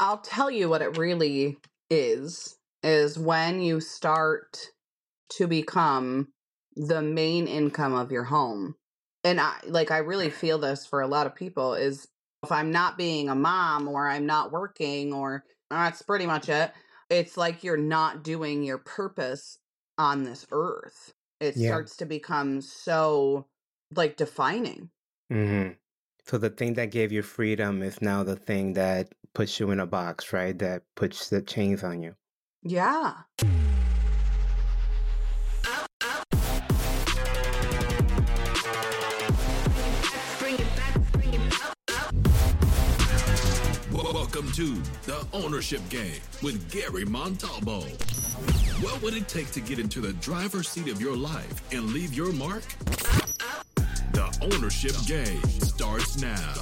I'll tell you what it really is is when you start to become the main income of your home. And I like I really feel this for a lot of people is if I'm not being a mom or I'm not working or that's pretty much it. It's like you're not doing your purpose on this earth. It Yeah. starts to become so like defining. hmm So the thing that gave you freedom is now the thing that puts you in a box, right? That puts the chains on you. Yeah. Welcome to The Ownership Game with Gary Montalbo. What would it take to get into the driver's seat of your life and leave your mark? The Ownership Game starts now.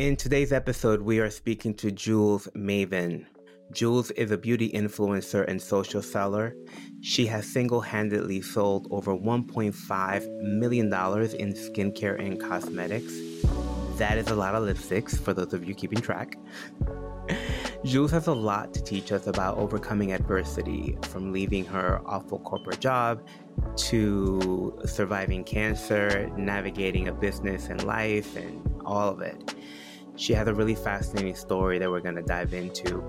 In today's episode, we are speaking to Jewels Maben. Jewels is a beauty influencer and social seller. She has single handedly sold over $1.5 million in skincare and cosmetics. That is a lot of lipsticks for those of you keeping track. Jewels has a lot to teach us about overcoming adversity, from leaving her awful corporate job to surviving cancer, navigating a business and life, and all of it. She has a really fascinating story that we're going to dive into.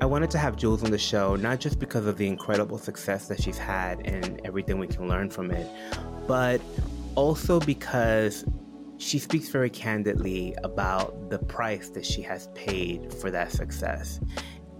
I wanted to have Jewels on the show, not just because of the incredible success that she's had and everything we can learn from it, but also because she speaks very candidly about the price that she has paid for that success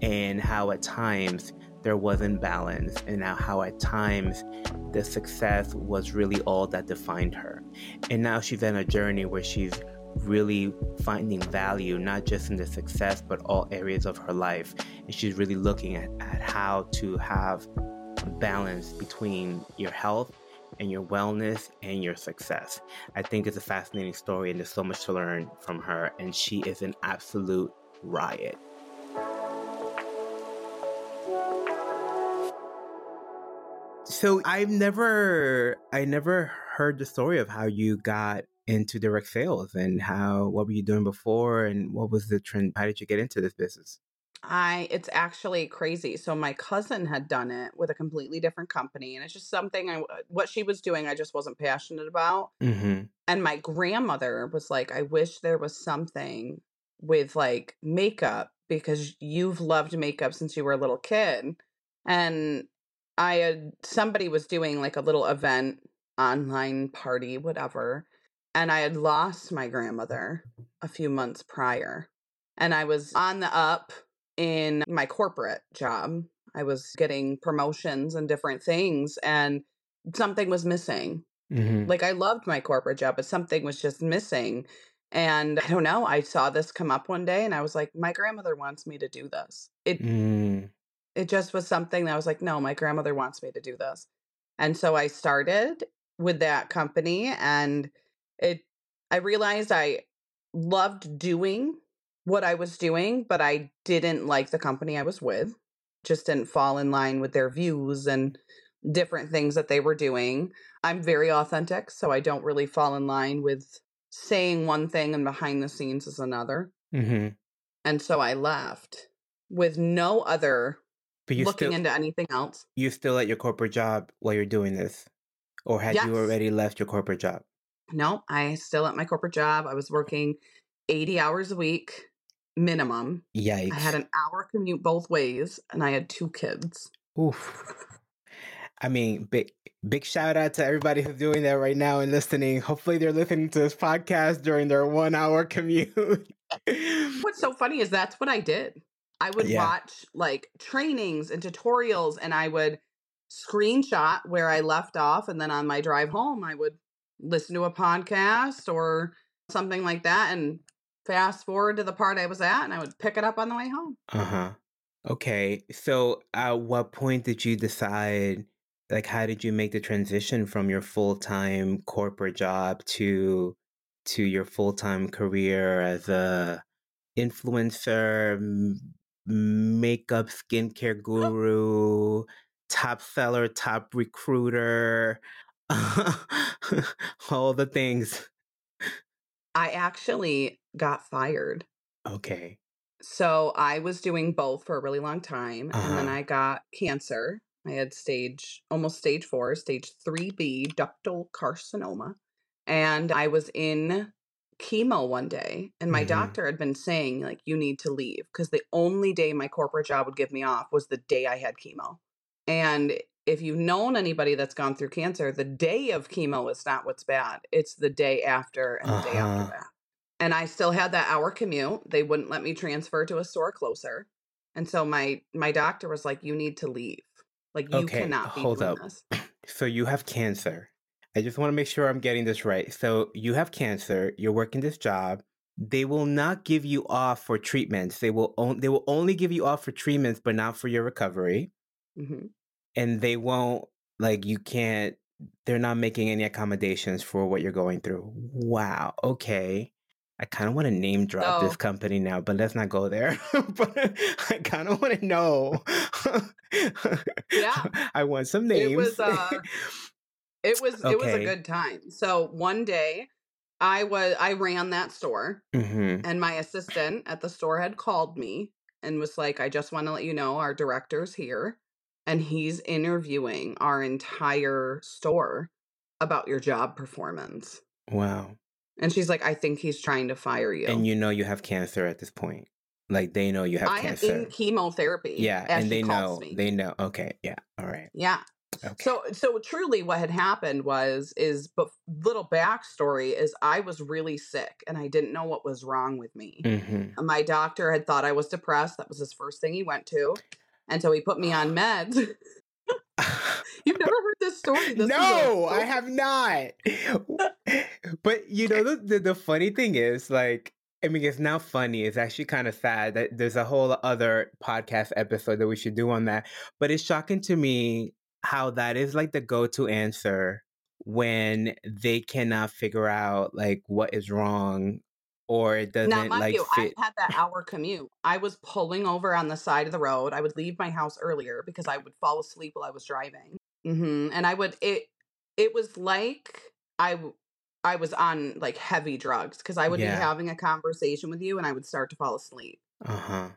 and how at times there wasn't balance and how, how at times the success was really all that defined her. And now she's on a journey where she's really finding value not just in the success but all areas of her life and she's really looking at, at how to have balance between your health and your wellness and your success. I think it's a fascinating story and there's so much to learn from her and she is an absolute riot. So I've never I never heard the story of how you got into direct sales and how what were you doing before and what was the trend how did you get into this business? I it's actually crazy. So my cousin had done it with a completely different company and it's just something I what she was doing I just wasn't passionate about. Mhm. And my grandmother was like I wish there was something with like makeup because you've loved makeup since you were a little kid. And I had somebody was doing like a little event online party whatever and I had lost my grandmother a few months prior. And I was on the up in my corporate job. I was getting promotions and different things, and something was missing. Mhm. Like, I loved my corporate job, but something was just missing. And I don't know. I saw this come up one day, and I was like, my grandmother wants me to do this. It Mm. it just was something that I was like, no, my grandmother wants me to do this. And so I started with that company and it I realized I loved doing what I was doing, but I didn't like the company I was with. Just didn't fall in line with their views and different things that they were doing. I'm very authentic, so I don't really fall in line with saying one thing and behind the scenes is another. Mhm. And so I left with no other But you looking still into anything else. you still at your corporate job while you're doing this? Or had you already left your corporate job? No, I still at my corporate job. I was working 80 hours a week minimum. Yikes. I had an hour commute both ways and I had two kids. Oof. I mean, big big shout out to everybody who's doing that right now and listening. Hopefully they're listening to this podcast during their one hour commute. What's so funny is that's what I did. I would Yeah. watch like trainings and tutorials and I would screenshot where I left off and then on my drive home I would listen to a podcast or something like that and fast forward to the part I was at and I would pick it up on the way home. Uh-huh. Okay. So at what point did you decide like how did you make the transition from your full-time corporate job to to your full-time career as a influencer, m- makeup skincare guru, top seller, top recruiter, all the things. I actually got fired. Okay. So I was doing both for a really long time. And then Uh-huh. I got cancer. I had stage, almost stage four, stage 3B ductal carcinoma. And I was in chemo one day. And my Mhm. doctor had been saying, like, you need to leave. Because the only day my corporate job would give me off was the day I had chemo. And if you've known anybody that's gone through cancer, the day of chemo is not what's bad. It's the day after and the day Uh-huh. after that. And I still had that hour commute. They wouldn't let me transfer to a store closer. And so my my doctor was like, You need to leave. Like you Okay, cannot be hold doing up. this. So you have cancer. I just want to make sure I'm getting this right. So you have cancer, you're working this job. They will not give you off for treatments. They will on- they will only give you off for treatments but not for your recovery. hmm And they won't like you can't they're not making any accommodations for what you're going through. Wow. Okay. I kind of want to name drop this company now, but let's not go there. but I kind of want to know. yeah, I want some names. it was uh it was it was a good time. So one day I was I ran that store hmm and my assistant at the store had called me and was like, I just want to let you know our director's here and he's interviewing our entire store about your job performance. Wow. And she's like, I think he's trying to fire you. And you know you have cancer at this point. Like they know you have I am cancer. in chemotherapy. yeah, and they know. me. They know. Okay. Yeah. All right. yeah. Okay. So so truly what had happened was is but little backstory is I was really sick and I didn't know what was wrong with me. hmm My doctor had thought I was depressed. That was his first thing he went to. So he put me on meds. You've never heard this story. This no, I have not. but you know the, the the funny thing is like I mean it's not funny. It's actually kind of sad that there's a whole other podcast episode that we should do on that. But it's shocking to me how that is like the go-to answer when they cannot figure out like what is wrong or it doesn't mind like you, I had that hour commute. I was pulling over on the side of the road. I would leave my house earlier because I would fall asleep while I was driving. hmm And I would it. It was like I I was on like heavy drugs because I would Yeah. be having a conversation with you and I would start to fall asleep. Uh-huh.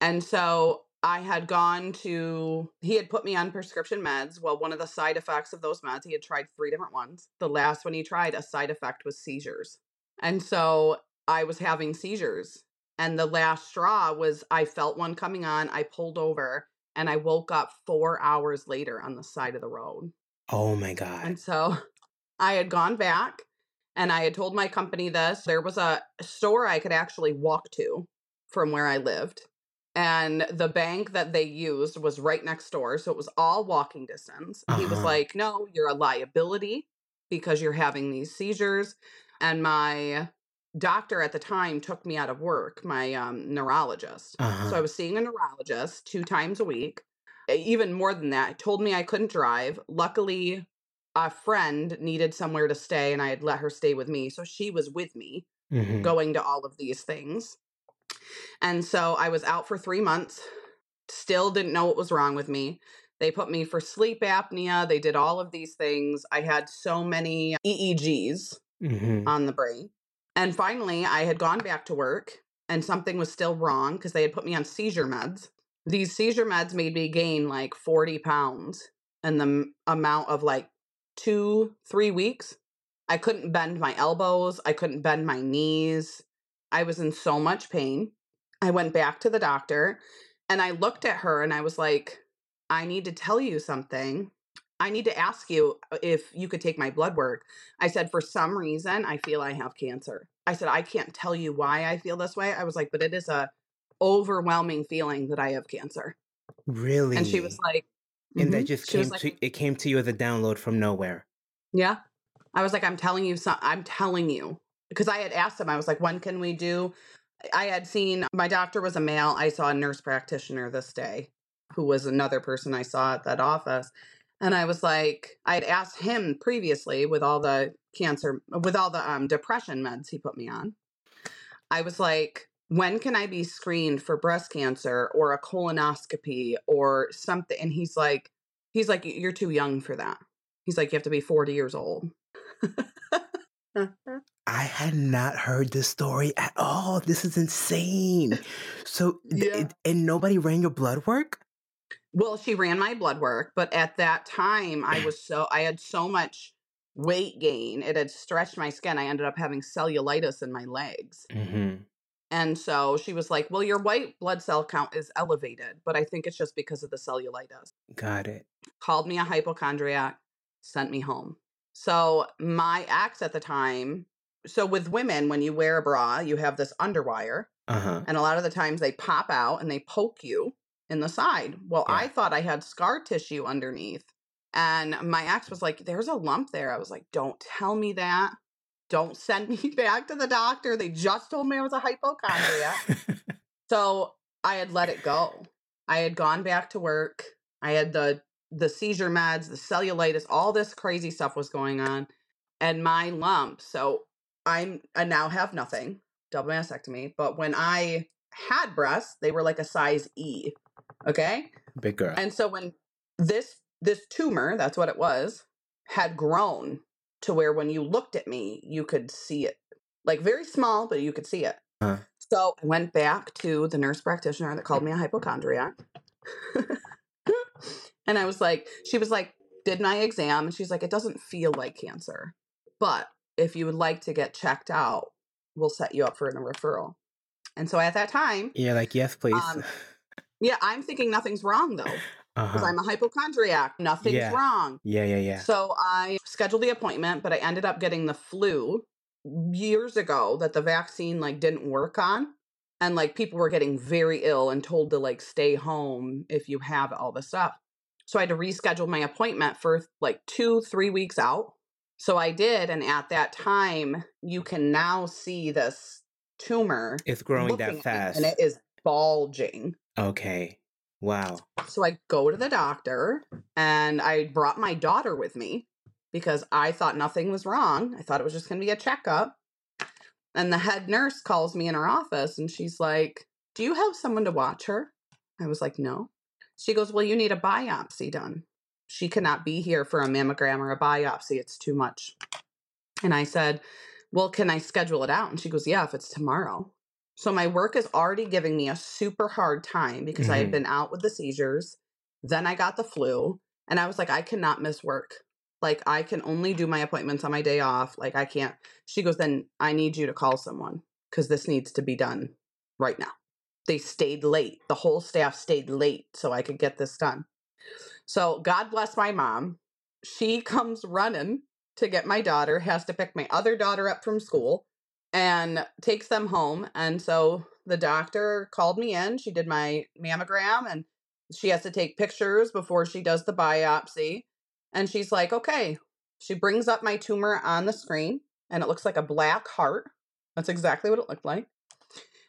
And so I had gone to, he had put me on prescription meds. Well, one of the side effects of those meds, he had tried three different ones. The last one he tried, a side effect was seizures. And so I was having seizures. And the last straw was I felt one coming on. I pulled over and I woke up four hours later on the side of the road. Oh my god. And so I had gone back and I had told my company this. There was a store I could actually walk to from where I lived. And the bank that they used was right next door. So it was all walking distance. He was Uh-huh. like, No, you're a liability because you're having these seizures. And my doctor at the time took me out of work, my um, neurologist. So I Uh-huh. was seeing a neurologist two times a week. E- Even more than that, told me I couldn't drive. Luckily, a friend needed somewhere to stay, and I had let her stay with me. So she was with me Mhm. going to all of these things. And so I was out for three months, still didn't know what was wrong with me. They put me for sleep apnea. They did all of these things. I had so many EEGs Mhm. on the brain. And finally, I had gone back to work and something was still wrong because they had put me on seizure meds. These seizure meds made me gain like 40 pounds in the m- amount of like two, three weeks. I couldn't bend my elbows. I couldn't bend my knees. I was in so much pain. I went back to the doctor and I looked at her and I was like, I need to tell you something. I need to ask you uh, if you could take my blood work. I said, for some reason, I feel I have cancer. I said, I can't tell you why I feel this way. I was like, but it is a overwhelming feeling that I have cancer. Really? And she was like, and that mhm. just she came like, to it came to you as a download from nowhere. yeah. I was like, I'm telling you, some, I'm telling you, because I had asked him. I was like, when can we do? I had seen my doctor was a male. I saw a nurse practitioner this day, who was another person I saw at that office. And I was like, I had asked him previously with all the cancer, with all the um, depression meds he put me on. I was like, when can I be screened for breast cancer or a colonoscopy or something? And he's like, he's like, you're too young for that. He's like, you have to be 40 years old. I had not heard this story at all. This is insane. So, th- and nobody ran your blood work? Well, she ran my blood work, but at that time I was so I had so much weight gain. It had stretched my skin. I ended up having cellulitis in my legs. Mm-hmm. And so she was like, "Well, your white blood cell count is elevated, but I think it's just because of the cellulitis." Got it. Called me a hypochondriac, sent me home. So my ex at the time, so with women when you wear a bra, you have this underwire, Uh huh. and a lot of the times they pop out and they poke you in the side. Well, I thought I had scar tissue underneath. And my ex was like, There's a lump there. I was like, Don't tell me that. Don't send me back to the doctor. They just told me I was a hypochondriac. so I had let it go. I had gone back to work. I had the the seizure meds, the cellulitis, all this crazy stuff was going on. And my lump, so I'm I now have nothing, double mastectomy. But when I had breasts, they were like a size E. Okay. Big girl. And so when this this tumor, that's what it was, had grown to where when you looked at me, you could see it. Like very small, but you could see it. Uh. So I went back to the nurse practitioner that called me a hypochondriac. and I was like, she was like, did my exam, and she's like, it doesn't feel like cancer. But if you would like to get checked out, we'll set you up for a referral. And so at that time, yeah, like yes, please. Um, yeah, I'm thinking nothing's wrong though, because uh-huh. I'm a hypochondriac. Nothing's Yeah. wrong. Yeah, yeah, yeah. So I scheduled the appointment, but I ended up getting the flu years ago that the vaccine like didn't work on. And like people were getting very ill and told to like stay home if you have all this stuff. So I had to reschedule my appointment for like two, three weeks out. So I did. And at that time, you can now see this tumor it's growing that fast. and it is bulging. Okay. Wow. So I go to the doctor and I brought my daughter with me because I thought nothing was wrong. I thought it was just going to be a checkup. And the head nurse calls me in her office and she's like, Do you have someone to watch her? I was like, No. She goes, Well, you need a biopsy done. She cannot be here for a mammogram or a biopsy. It's too much. And I said, Well, can I schedule it out? And she goes, Yeah, if it's tomorrow. So my work is already giving me a super hard time because I had Mhm. been out with the seizures. Then I got the flu. And I was like, I cannot miss work. Like, I can only do my appointments on my day off. Like, I can't. She goes, Then I need you to call someone because this needs to be done right now. They stayed late. The whole staff stayed late so I could get this done. So, God bless my mom. She comes running to get my daughter, has to pick my other daughter up from school and takes them home. And so the doctor called me in. She did my mammogram and she has to take pictures before she does the biopsy. And she's like, okay. She brings up my tumor on the screen and it looks like a black heart. That's exactly what it looked like.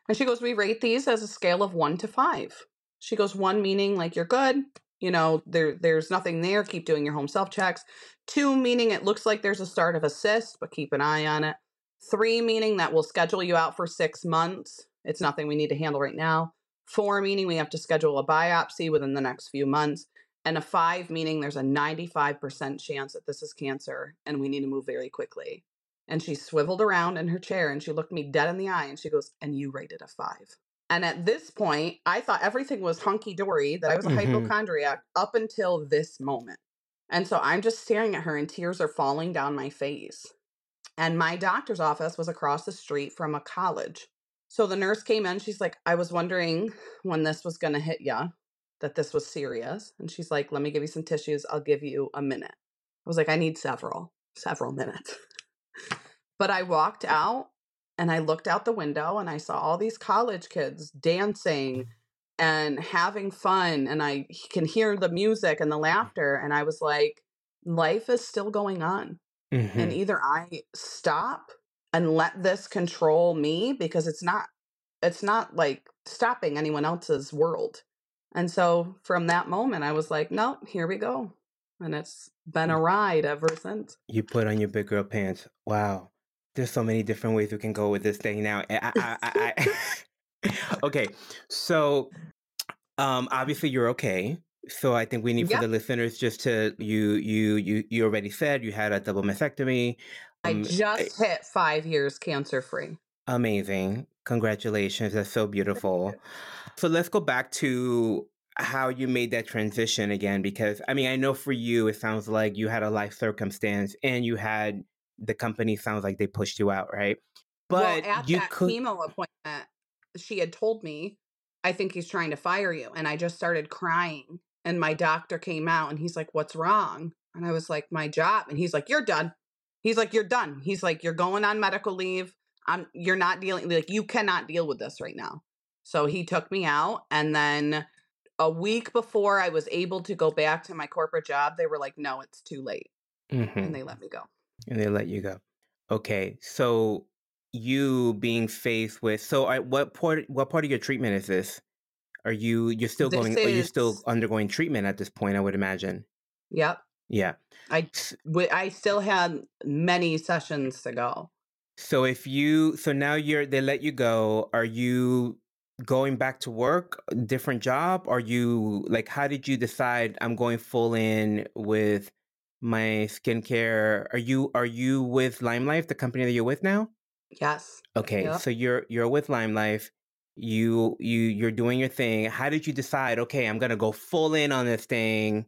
And she goes, we rate these as a scale of one to five. She goes, one meaning like you're good. You know, there there's nothing there. Keep doing your home self checks. Two meaning it looks like there's a start of a cyst, but keep an eye on it. Three meaning that we'll schedule you out for six months. It's nothing we need to handle right now. Four meaning we have to schedule a biopsy within the next few months. And a five meaning there's a 95% chance that this is cancer and we need to move very quickly. And she swiveled around in her chair and she looked me dead in the eye and she goes, And you rated a five. And at this point, I thought everything was hunky dory, that I was a Mhm. hypochondriac up until this moment. And so I'm just staring at her and tears are falling down my face. And my doctor's office was across the street from a college. So the nurse came in. She's like, I was wondering when this was going to hit ya, that this was serious. And she's like, let me give you some tissues. I'll give you a minute. I was like, I need several, several minutes. but I walked out and I looked out the window and I saw all these college kids dancing and having fun. And I can hear the music and the laughter. And I was like, life is still going on Mhm. and either I stop and let this control me because it's not it's not like stopping anyone else's world. And so from that moment I was like, no, here we go. And it's been a ride ever since. You put on your big girl pants. Wow. There's so many different ways we can go with this thing now. I, I, I, I- okay, so um, obviously you're okay. So I think we need for the listeners just to you you you you already said you had a double mastectomy. I Um, just hit 5 years cancer free. amazing. Congratulations. That's so beautiful. So let's go back to how you made that transition again, because I mean, I know for you, it sounds like you had a life circumstance and you had the company sounds like they pushed you out, right? But well, at you that could... chemo appointment, she had told me, I think he's trying to fire you. And I just started crying. And my doctor came out and he's like, What's wrong? And I was like, My job. And he's like, You're done. He's like, You're done. He's like, You're going on medical leave. I'm you're not dealing like you cannot deal with this right now. So he took me out and then a week before I was able to go back to my corporate job, they were like, "No, it's too late." Mm-hmm. And they let me go. And they let you go. Okay. So you being faced with so I, what part what part of your treatment is this? Are you you're still this going is, are you still undergoing treatment at this point, I would imagine. Yep. Yeah. I I still had many sessions to go. So if you so now you're they let you go, are you going back to work, different job? Are you like how did you decide I'm going full in with my skincare? Are you are you with Lime Life, the company that you're with now? Yes. Okay, yep. so you're you're with Lime Life. You you you're doing your thing. How did you decide? Okay, I'm gonna go full in on this thing,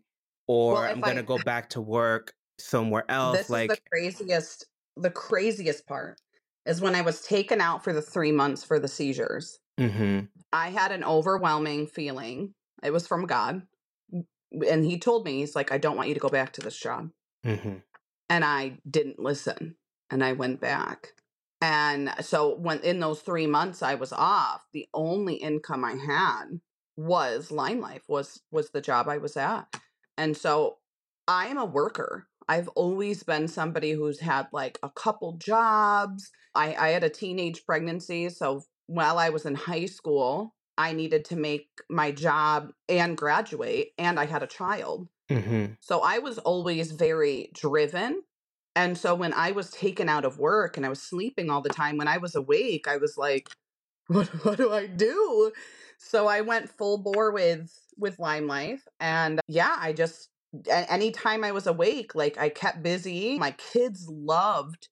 or well, I'm gonna I, go back to work somewhere else. This like is the craziest. The craziest part is when I was taken out for the three months for the seizures. Mm-hmm. I had an overwhelming feeling. It was from God, and He told me, "He's like, I don't want you to go back to this job." Mm-hmm. And I didn't listen, and I went back. And so when in those three months I was off, the only income I had was Lime Life, was was the job I was at. And so I am a worker. I've always been somebody who's had like a couple jobs. I, I had a teenage pregnancy. So while I was in high school, I needed to make my job and graduate, and I had a child. Mm-hmm. So I was always very driven and so when I was taken out of work and I was sleeping all the time, when I was awake, I was like, what, what do I do? So I went full bore with with Lime Life. And yeah, I just anytime I was awake, like I kept busy. My kids loved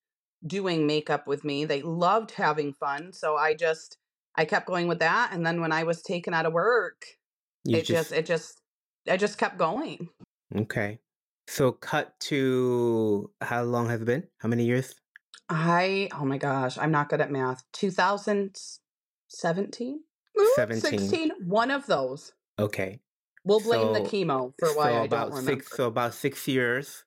doing makeup with me. They loved having fun. So I just I kept going with that. And then when I was taken out of work, you it just, just it just I just kept going. Okay. So cut to how long has it been? How many years? I oh my gosh, I'm not good at math. 2017? 17. 16? One of those. Okay. We'll blame so, the chemo for why so I about don't remember. Six, so about six years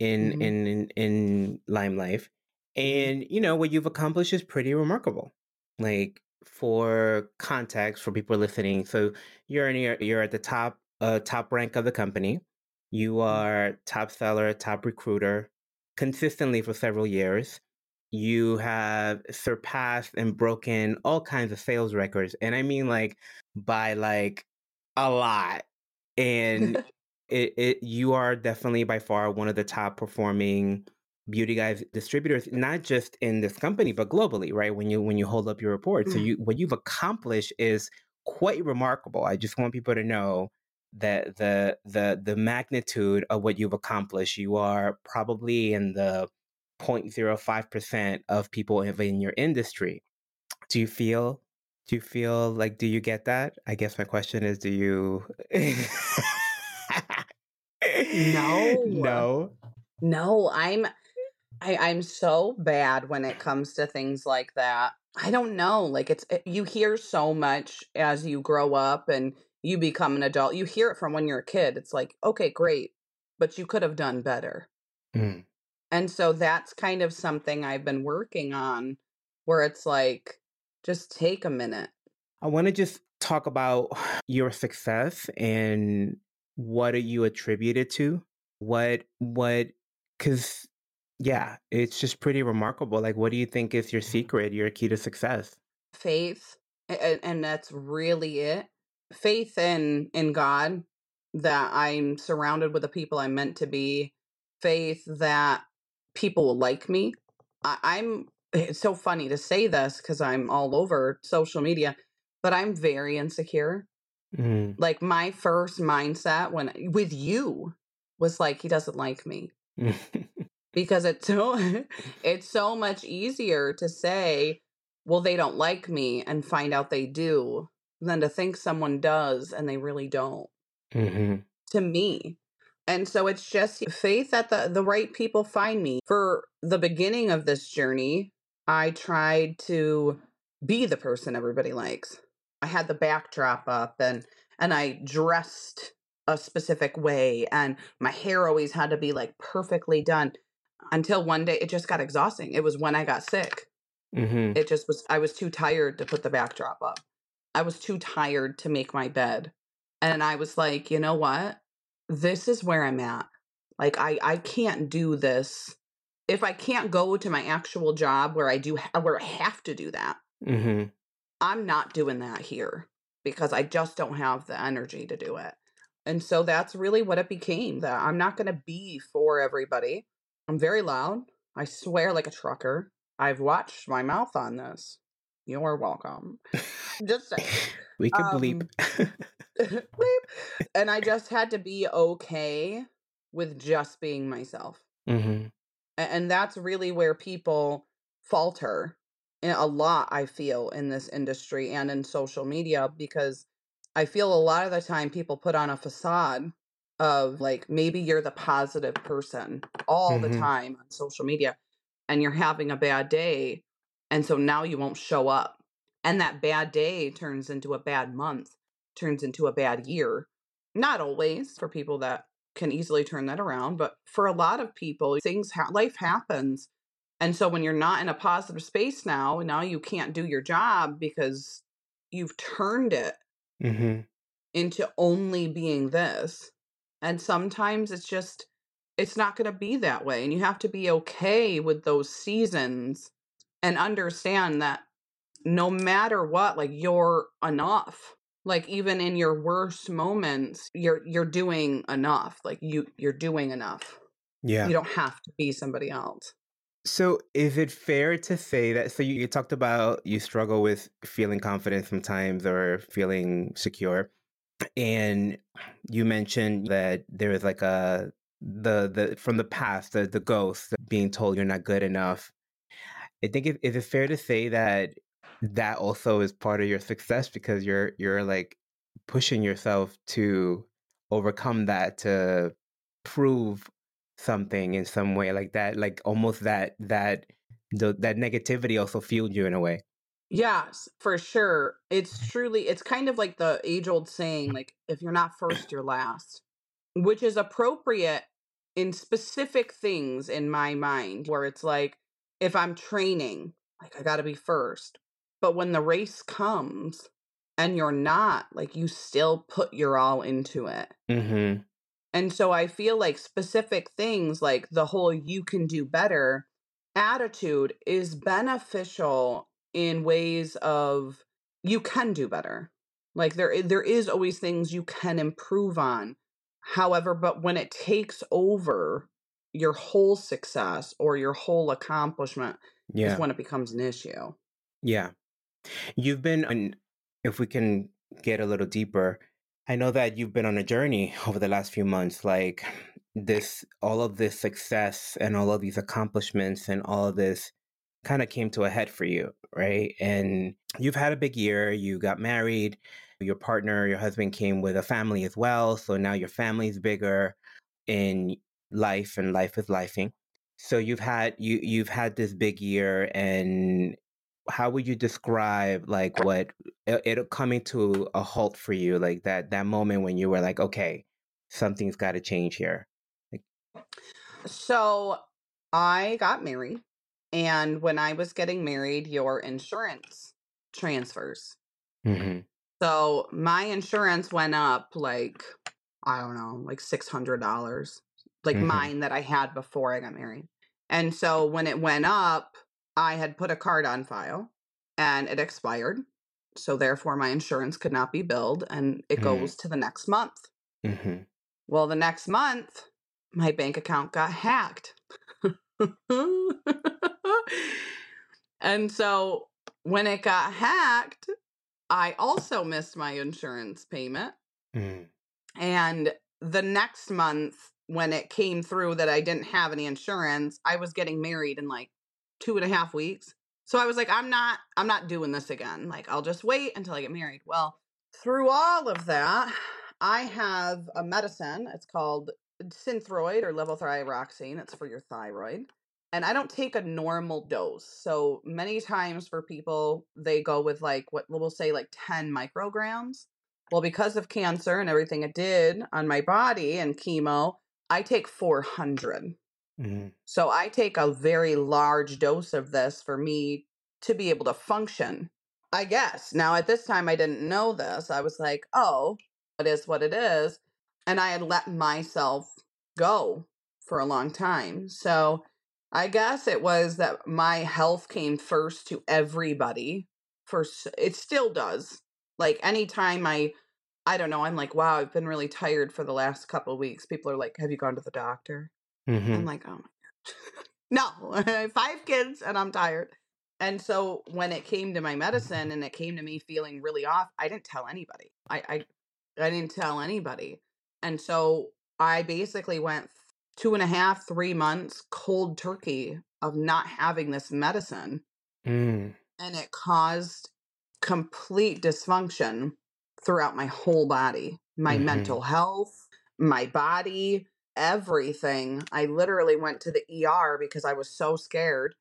in mm-hmm. in in in Lime Life, mm-hmm. and you know what you've accomplished is pretty remarkable. Like for context for people listening, so you're in your, you're at the top uh, top rank of the company. You are top seller, top recruiter consistently for several years. You have surpassed and broken all kinds of sales records. And I mean like by like a lot. And it, it you are definitely by far one of the top performing beauty guys distributors not just in this company but globally right when you when you hold up your report so mm-hmm. you what you've accomplished is quite remarkable i just want people to know the the the the magnitude of what you've accomplished. You are probably in the 0.05% of people in your industry. Do you feel do you feel like do you get that? I guess my question is do you No. No. No, I'm I, I'm so bad when it comes to things like that. I don't know. Like it's it, you hear so much as you grow up and you become an adult. You hear it from when you're a kid. It's like, okay, great, but you could have done better. Mm. And so that's kind of something I've been working on where it's like, just take a minute. I want to just talk about your success and what are you attributed to? What, what, because yeah, it's just pretty remarkable. Like, what do you think is your secret, your key to success? Faith. And, and that's really it faith in in God that I'm surrounded with the people I'm meant to be, faith that people will like me. I, I'm it's so funny to say this because I'm all over social media, but I'm very insecure. Mm. Like my first mindset when with you was like he doesn't like me. because it's so it's so much easier to say, well, they don't like me and find out they do than to think someone does and they really don't Mm-hmm. to me. And so it's just faith that the, the right people find me. For the beginning of this journey, I tried to be the person everybody likes. I had the backdrop up and and I dressed a specific way and my hair always had to be like perfectly done until one day it just got exhausting. It was when I got sick. Mm-hmm. It just was I was too tired to put the backdrop up. I was too tired to make my bed. And I was like, you know what? This is where I'm at. Like I I can't do this. If I can't go to my actual job where I do where I have to do that, Mm-hmm. I'm not doing that here because I just don't have the energy to do it. And so that's really what it became that I'm not going to be for everybody. I'm very loud. I swear like a trucker. I've watched my mouth on this. You're welcome. Just saying. We could Um, bleep. Bleep. and I just had to be okay with just being myself. mm-hmm. And that's really where people falter a lot, I feel, in this industry and in social media because I feel a lot of the time people put on a facade of like maybe you're the positive person all the Mhm. time on social media and you're having a bad day. And so now you won't show up. And that bad day turns into a bad month, turns into a bad year. Not always for people that can easily turn that around, but for a lot of people, things ha- life happens. And so when you're not in a positive space now, now you can't do your job because you've turned it Mm-hmm. into only being this. And sometimes it's just it's not going to be that way and you have to be okay with those seasons and understand that no matter what like you're enough. Like even in your worst moments, you're you're doing enough. Like you you're doing enough. Yeah. You don't have to be somebody else. So, is it fair to say that? So, you, you talked about you struggle with feeling confident sometimes or feeling secure, and you mentioned that there is like a the the from the past the the ghost being told you're not good enough. I think it, is it fair to say that that also is part of your success because you're you're like pushing yourself to overcome that to prove something in some way like that like almost that that the, that negativity also fueled you in a way Yes, for sure. It's truly, it's kind of like the age old saying, like, if you're not first, you're last, which is appropriate in specific things in my mind, where it's like, if I'm training, like, I got to be first. But when the race comes and you're not, like, you still put your all into it. mm-hmm And so I feel like specific things like the whole you can do better attitude is beneficial in ways of you can do better. Like there there is always things you can improve on. However, but when it takes over your whole success or your whole accomplishment yeah. is when it becomes an issue. yeah. You've been on if we can get a little deeper i know that you've been on a journey over the last few months like this all of this success and all of these accomplishments and all of this kind of came to a head for you right? And you've had a big year you got married your partner your husband came with a family as well so now your family's bigger in life and life is lifing. So you've had you you've had this big year and how would you describe like what it, it coming to a halt for you like that that moment when you were like okay something's got to change here. So I got married and when I was getting married your insurance transfers. Mm-hmm. So my insurance went up like I don't know, like six hundred dollars, like Mhm. mine that I had before I got married. And so when it went up, I had put a card on file, and it expired. So therefore, my insurance could not be billed, and it Mm. goes to the next month. Mm-hmm. Well, the next month, my bank account got hacked. and so when it got hacked, I also missed my insurance payment. Mm. And the next month, when it came through that I didn't have any insurance, I was getting married in like two and a half weeks. So I was like, I'm not, I'm not doing this again. Like, I'll just wait until I get married. Well, through all of that, I have a medicine. It's called Synthroid or levothyroxine. It's for your thyroid. And I don't take a normal dose. So many times for people, they go with like what we'll say like 10 micrograms. Well, because of cancer and everything it did on my body and chemo, I take 400. Mhm. So I take a very large dose of this for me to be able to function. I guess. Now at this time I didn't know this. I was like, "Oh, it is what it is." And I had let myself go for a long time. So I guess it was that my health came first to everybody. First it still does. Like anytime I I don't know, I'm like, "Wow, I've been really tired for the last couple of weeks." People are like, "Have you gone to the doctor?" I'm Mhm. like, "Oh my god." no, five kids and I'm tired. And so when it came to my medicine and it came to me feeling really off, I didn't tell anybody. I I, I didn't tell anybody. And so I basically went two and a half, three months cold turkey of not having this medicine. Mm. And it caused complete dysfunction throughout my whole body, my Mhm. mental health, my body, everything. I literally went to the ER because I was so scared.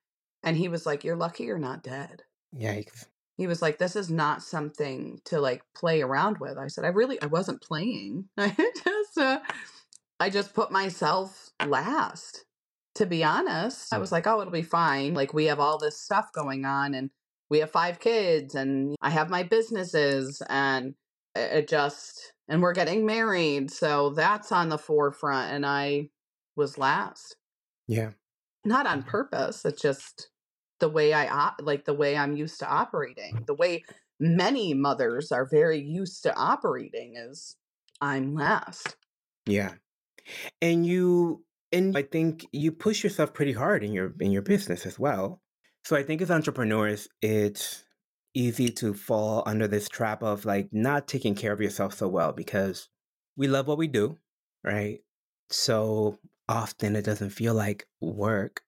And he was like, You're lucky you're not dead. Yikes. He was like, This is not something to like play around with. I said, I really I wasn't playing. I just uh, I just put myself last. To be honest, I was like, oh, it'll be fine. Like, we have all this stuff going on, and we have five kids, and I have my businesses, and it just, and we're getting married. So that's on the forefront. And I was last, Yeah. not on mm-hmm. purpose. It's just the way I, op- like, the way I'm used to operating, the way many mothers are very used to operating is I'm last. Yeah. And you and I think you push yourself pretty hard in your in your business as well. So I think as entrepreneurs, it's easy to fall under this trap of like not taking care of yourself so well because we love what we do, right? So often it doesn't feel like work,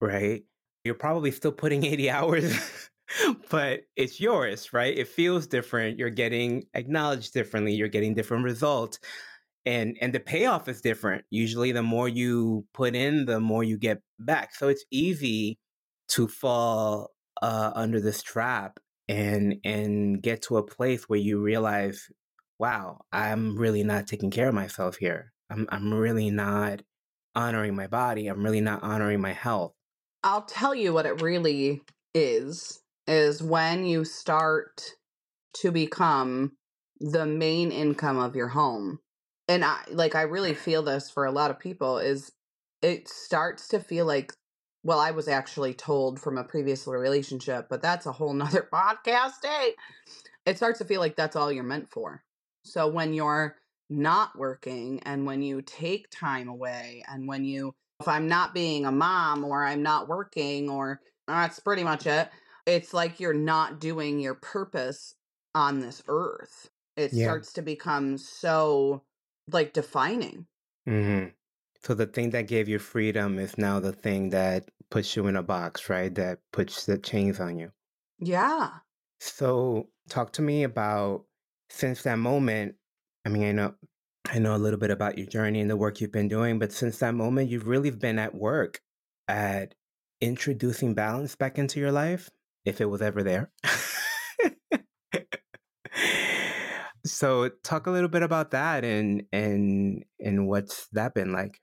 right? You're probably still putting 80 hours, but it's yours, right? It feels different. You're getting acknowledged differently. You're getting different results and and the payoff is different usually the more you put in the more you get back so it's easy to fall uh, under this trap and and get to a place where you realize wow i'm really not taking care of myself here. I'm i'm really not honoring my body. I'm really not honoring my health. I'll tell you what it really is is when you start to become the main income of your home. And I like I really feel this for a lot of people is it starts to feel like well, I was actually told from a previous relationship, but that's a whole nother podcast day. It starts to feel like that's all you're meant for. So when you're not working and when you take time away and when you if I'm not being a mom or I'm not working or that's pretty much it. It's like you're not doing your purpose on this earth. It Yeah. starts to become so like defining. hmm so the thing that gave you freedom is now the thing that puts you in a box right that puts the chains on you Yeah. So, talk to me about since that moment. I mean, I know I know a little bit about your journey and the work you've been doing, but since that moment, you've really been at work at introducing balance back into your life, if it was ever there. so, talk a little bit about that and and and what's that been like?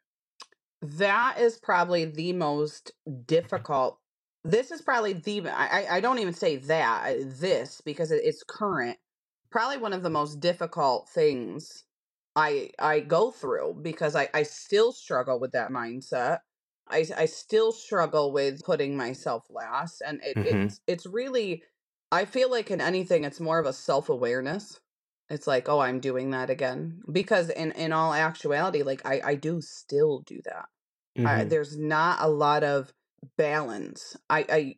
That is probably the most difficult. This is probably the I I don't even say that this because it's current. Probably one of the most difficult things I I go through because I I still struggle with that mindset. I I still struggle with putting myself last and it Mhm. it's it's really I feel like in anything it's more of a self-awareness. It's like, "Oh, I'm doing that again." Because in in all actuality, like I I do still do that. I, Mhm. there's not a lot of balance. I, I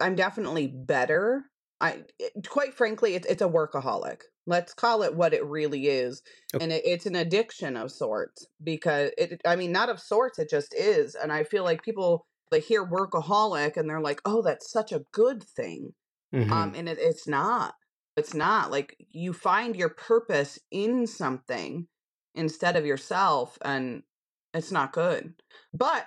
I'm definitely better. I it- quite frankly, it's it's a workaholic. Let's call it what it really is, Okay. and it, it's an addiction of sorts because it. I mean, not of sorts. It just is, and I feel like people they hear workaholic and they're like, "Oh, that's such a good thing," Mhm. um, and it, it's not. It's not like you find your purpose in something instead of yourself, and it's not good. But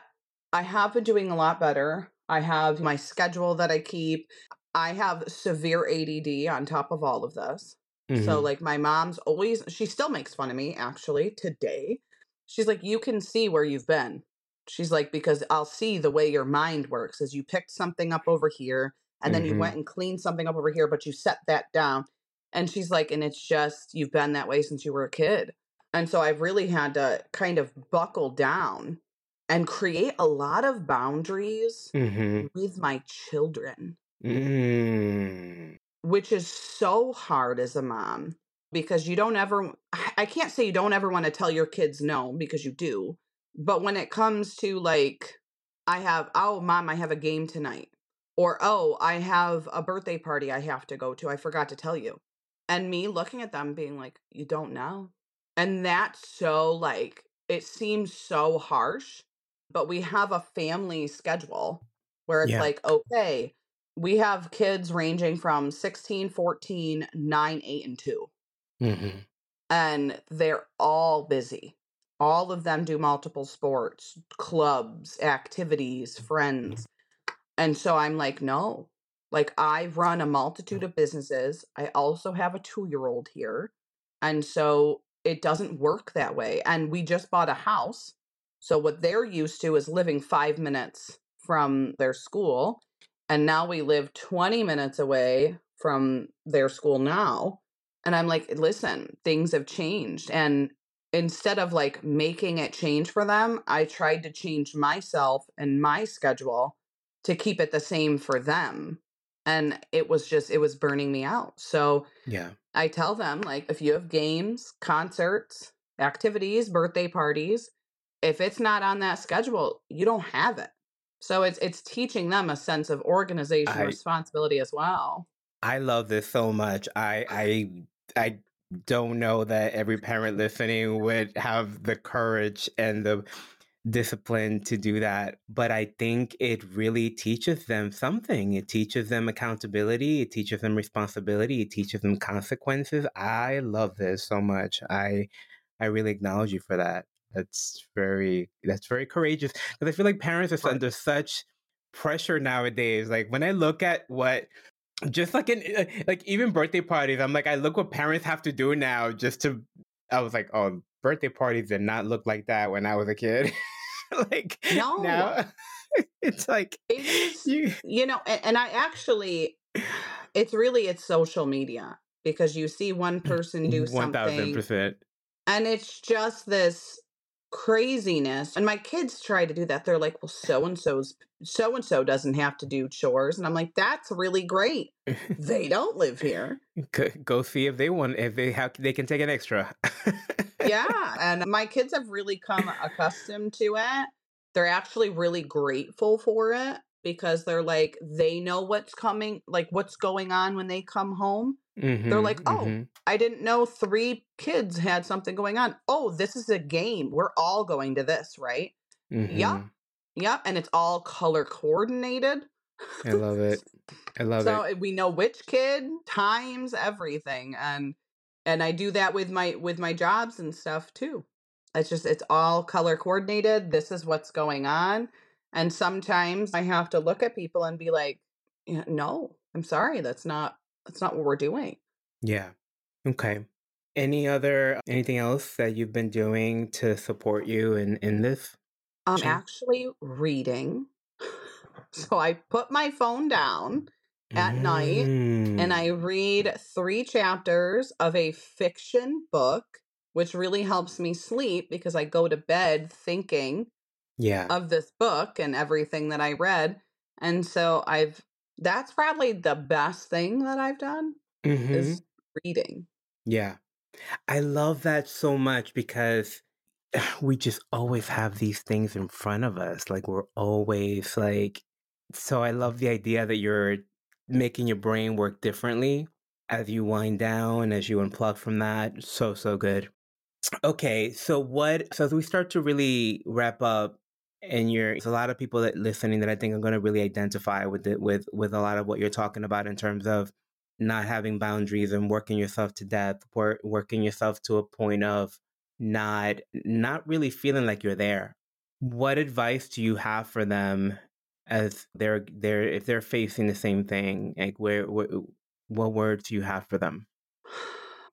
I have been doing a lot better. I have my schedule that I keep. I have severe ADD on top of all of this. Mm-hmm. So, like, my mom's always, she still makes fun of me actually today. She's like, You can see where you've been. She's like, Because I'll see the way your mind works as you picked something up over here and then you Mhm. went and cleaned something up over here, but you set that down. And she's like, And it's just, you've been that way since you were a kid. And so I've really had to kind of buckle down and create a lot of boundaries Mm-hmm. with my children Mm. which is so hard as a mom because you don't ever I can't say you don't ever want to tell your kids no because you do. But when it comes to like I have oh mom I have a game tonight or oh I have a birthday party I have to go to. I forgot to tell you. And me looking at them being like you don't know. And that's so like it seems so harsh, but we have a family schedule where it's Yeah. like okay, we have kids ranging from 16, 14, 9, 8, and 2. Mm-hmm. And they're all busy. All of them do multiple sports, clubs, activities, friends. And so I'm like, no. Like, I've run a multitude mm. of businesses. I also have a two year old here. And so it doesn't work that way. And we just bought a house. So what they're used to is living five minutes from their school. And now we live 20 minutes away from their school now. And I'm like, listen, things have changed. And instead of like making it change for them, I tried to change myself and my schedule to keep it the same for them. And it was just, it was burning me out. So Yeah. I tell them, like, if you have games, concerts, activities, birthday parties, if it's not on that schedule, you don't have it. So it's it's teaching them a sense of organization, I- responsibility as well. I love this so much. I I I don't know that every parent listening would have the courage and the discipline to do that, but I think it really teaches them something. It teaches them accountability, it teaches them responsibility, it teaches them consequences. I love this so much. I I really acknowledge you for that. That's very that's very courageous because I feel like parents are under such pressure nowadays. Like when I look at what just like in uh, like even birthday parties, I'm like I look what parents have to do now just to. I was like, oh, birthday parties did not look like that when I was a kid. like No. now, it's like It is, you. you know, and, and I actually, it's really it's social media because you see one mm, person do One thousand something percent. and it's just this craziness and my kids try to do that they're like well so and so's so and so doesn't have to do chores and i'm like that's really great they don't live here Go see if they want if they have they can take an extra. Yeah and my kids have really come accustomed to it they're actually really grateful for it because they're like they know what's coming like what's going on when they come home Mhm, they're like, "Oh, mhm. I didn't know three kids had something going on. Oh, this is a game. We're all going to this, right? Yeah. Mhm. Yep. And it's all color coordinated. I love it. I love so it. we know which kid, times, everything. And and I do that with my with my jobs and stuff too. It's just it's all color coordinated. This is what's going on. And sometimes I have to look at people and be like, "Yeah, no, I'm sorry, that's not that's not what we're doing. Yeah. Okay. Any other anything else that you've been doing to support you in in this? I'm actually reading. So I put my phone down at night and Mm. I read three chapters of a fiction book, which really helps me sleep because I go to bed thinking yeah. of this book and everything that I read. And so I've that's probably the best thing that I've done Mhm. is reading. Yeah. I love that so much because we just always have these things in front of us. Like we're always like, so I love the idea that you're making your brain work differently as you wind down, as you unplug from that. So, so good. Okay. So, what, so as we start to really wrap up, and you're there's a lot of people that listening that I think are going to really identify with it with with a lot of what you're talking about in terms of not having boundaries and working yourself to death, work, working yourself to a point of not not really feeling like you're there. What advice do you have for them as they're they're if they're facing the same thing? Like where, where what words do you have for them?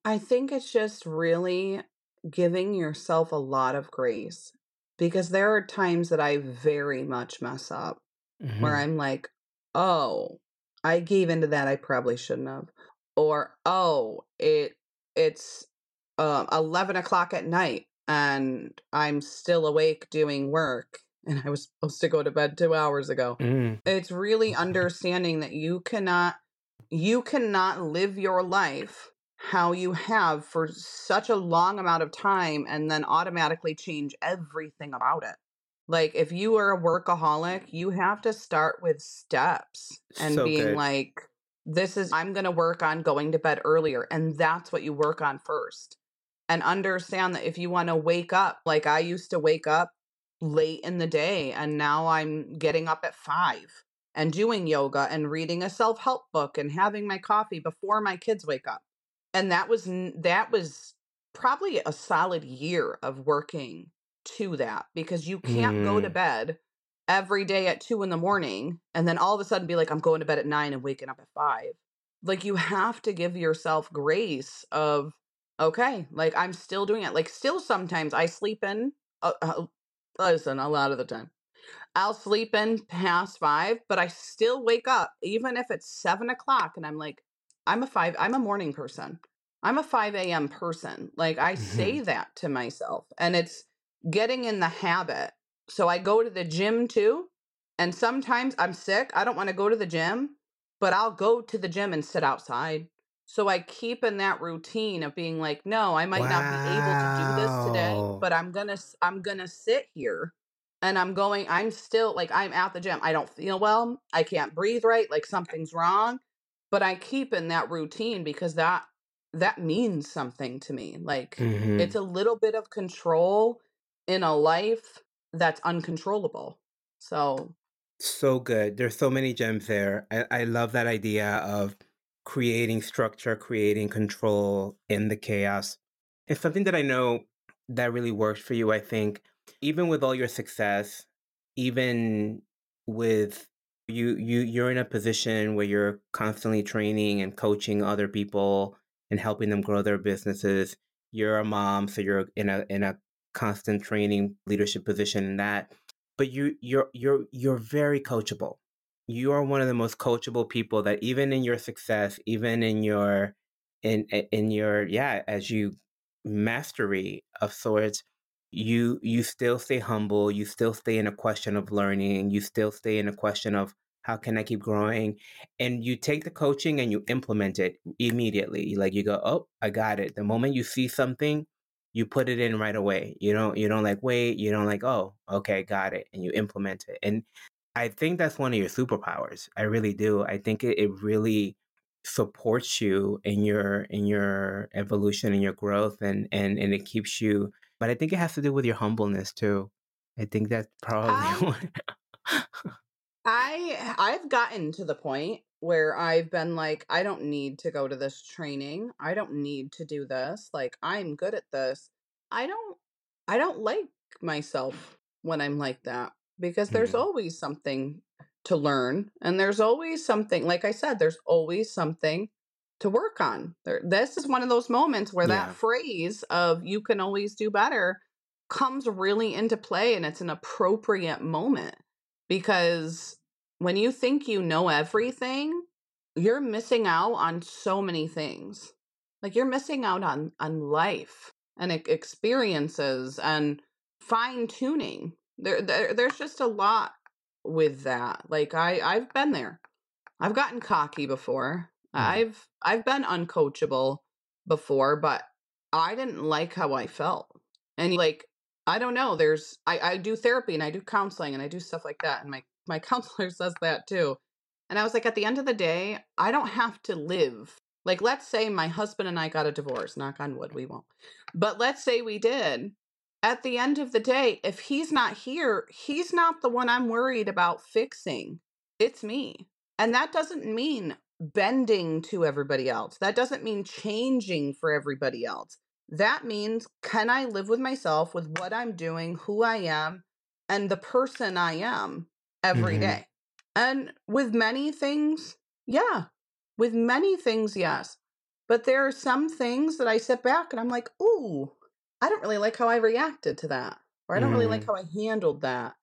I think it's just really giving yourself a lot of grace because there are times that I very much mess up mm-hmm. where I'm like, oh, I gave into that. I probably shouldn't have. Or, oh, it it's uh, 11 o'clock at night and I'm still awake doing work and I was supposed to go to bed two hours ago. Mm. It's really understanding that you cannot you cannot live your life how you have for such a long amount of time and then automatically change everything about it. Like if you are a workaholic, you have to start with steps and so being good. like this is I'm going to work on going to bed earlier and that's what you work on first. And understand that if you want to wake up like I used to wake up late in the day and now I'm getting up at 5 and doing yoga and reading a self-help book and having my coffee before my kids wake up and that was that was probably a solid year of working to that because you can't mm. go to mm. bed every day at two in the morning and then all of a sudden be like i'm going to bed at nine and waking up at five like you have to give yourself grace of okay like i'm still doing it like still sometimes i sleep in uh, uh, listen a lot of the time i'll sleep in past five but i still wake up even if it's seven o'clock and i'm like I'm a five, I'm a morning person. I'm a 5 a.m. person. Like I mm-hmm. say that to myself, and it's getting in the habit. So I go to the gym too. And sometimes I'm sick. I don't want to go to the gym, but I'll go to the gym and sit outside. So I keep in that routine of being like, no, I might wow. not be able to do this today, but I'm going to I'm going to sit here and I'm going I'm still like I'm at the gym. I don't feel well. I can't breathe right, like something's wrong but I keep in that routine because that that means something to me. Like mm-hmm. it's a little bit of control in a life that's uncontrollable. So so good. There's so many gems there. I, I love that idea of creating structure, creating control in the chaos. It's something that I know that really works for you. I think even with all your success, even with you you you're in a position where you're constantly training and coaching other people and helping them grow their businesses you're a mom so you're in a in a constant training leadership position in that but you you're you're you're very coachable you are one of the most coachable people that even in your success even in your in in your yeah as you mastery of sorts you you still stay humble you still stay in a question of learning you still stay in a question of how can i keep growing? And you take the coaching and you implement it immediately. Like you go oh i got it. The moment you see something you put it in right away. You don't you don't like wait you don't like oh okay got it and you implement it. And i think that's one of your superpowers i really do i think it, it really supports you in your in your evolution and your growth and and and it keeps you but I think it has to do with your humbleness too. I think that's probably I, I I've gotten to the point where I've been like, I don't need to go to this training. I don't need to do this. Like I'm good at this. I don't I don't like myself when I'm like that because there's mm. always something to learn and there's always something like I said there's always something to work on. There, this is one of those moments where yeah. that phrase of you can always do better comes really into play and it's an appropriate moment because when you think you know everything, you're missing out on so many things. Like you're missing out on on life and experiences and fine tuning. There, there there's just a lot with that. Like I I've been there. I've gotten cocky before. Mm. I've I've been uncoachable before, but I didn't like how I felt. And like I don't know, there's I, I do therapy and I do counseling and I do stuff like that. And my my counselor says that too. And I was like, at the end of the day, I don't have to live. Like, let's say my husband and I got a divorce, knock on wood, we won't. But let's say we did. At the end of the day, if he's not here, he's not the one I'm worried about fixing. It's me. And that doesn't mean bending to everybody else. That doesn't mean changing for everybody else. That means can I live with myself, with what I'm doing, who I am, and the person I am every Mhm. day? And with many things, yeah. With many things, yes. But there are some things that I sit back and I'm like, ooh, I don't really like how I reacted to that. Or I don't really like Mhm. how I handled that.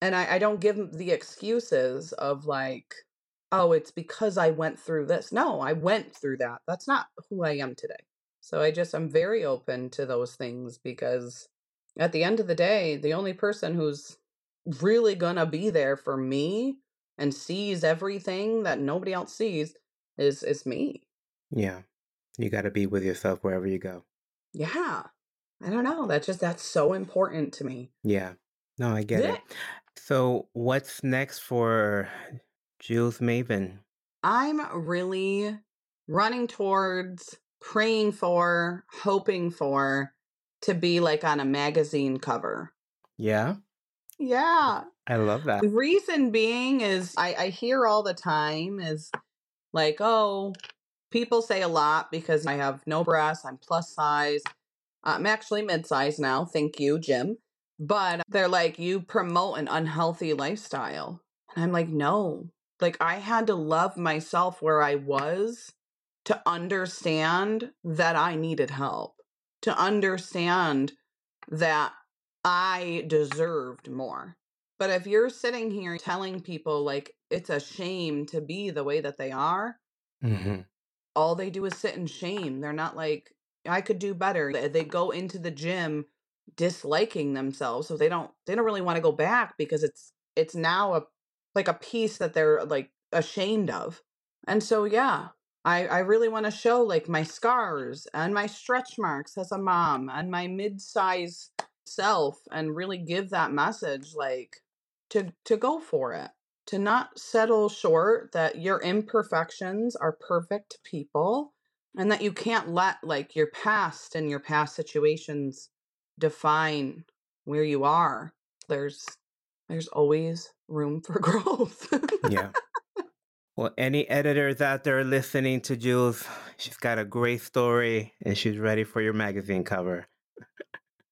And I, I don't give the excuses of like, oh, it's because I went through this. No, I went through that. That's not who I am today. So I just, I'm very open to those things because at the end of the day, the only person who's really gonna be there for me and sees everything that nobody else sees is is me. Yeah. You got to be with yourself wherever you go. Yeah. I don't know. That's just that's so important to me. Yeah. No, I get it. So, what's next for Jewels Maben? I'm really running towards praying for, hoping for to be like on a magazine cover. Yeah. Yeah. I love that. The reason being is I, I hear all the time is like, oh, people say a lot because I have no breasts, I'm plus size. I'm actually mid size now. Thank you, gym. But they're like, you promote an unhealthy lifestyle. And I'm like, no. Like, I had to love myself where I was to understand that I needed help, to understand that I deserved more. But if you're sitting here telling people like it's a shame to be the way that they are, hmm all they do is sit in shame. They're not like, I could do better. They, go into the gym disliking themselves. So they don't they don't really want to go back because it's it's now a like a piece that they're like ashamed of. And so yeah, I I really want to show like my scars and my stretch marks as a mom and my mid-size self and really give that message like to to go for it to not settle short that your imperfections are perfect people and that you can't let like your past and your past situations define where you are there's there's always room for growth Yeah. Well, any editors out there listening to Jewels, she's got a great story and she's ready for your magazine cover.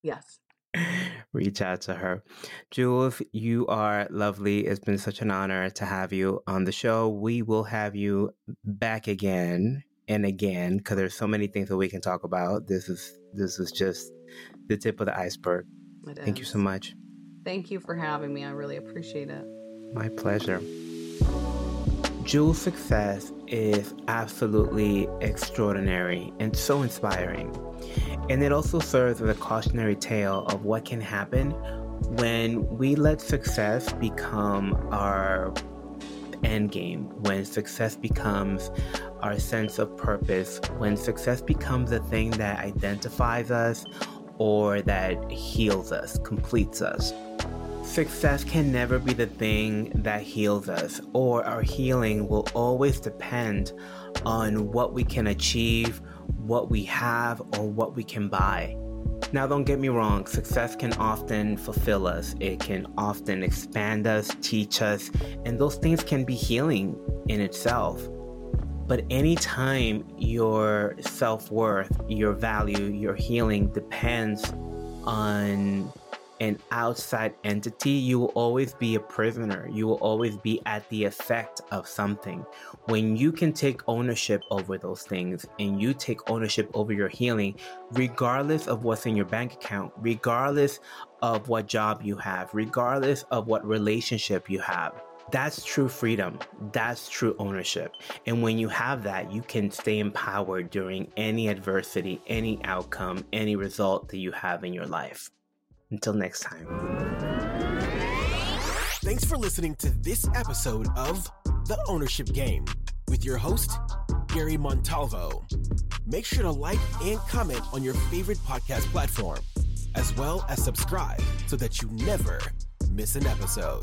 yes Reach out to her. Jewels, you are lovely. It's been such an honor to have you on the show. We will have you back again and again because there's so many things that we can talk about. This is this is just the tip of the iceberg. it Thank you so much. thank you for having me i really appreciate it My pleasure. Jewels' success is absolutely extraordinary and so inspiring. And it also serves as a cautionary tale of what can happen when we let success become our end game, when success becomes our sense of purpose, when success becomes a thing that identifies us or that heals us, completes us. Success can never be the thing that heals us, or our healing will always depend on what we can achieve, what we have, or what we can buy. Now, don't get me wrong, success can often fulfill us, it can often expand us, teach us, and those things can be healing in itself. But anytime your self worth, your value, your healing depends on an outside entity, you will always be a prisoner. You will always be at the effect of something. When you can take ownership over those things and you take ownership over your healing, regardless of what's in your bank account, regardless of what job you have, regardless of what relationship you have, that's true freedom. That's true ownership. And when you have that, you can stay empowered during any adversity, any outcome, any result that you have in your life. Until next time. Thanks for listening to this episode of The Ownership Game with your host, Gary Montalvo. Make sure to like and comment on your favorite podcast platform, as well as subscribe so that you never miss an episode.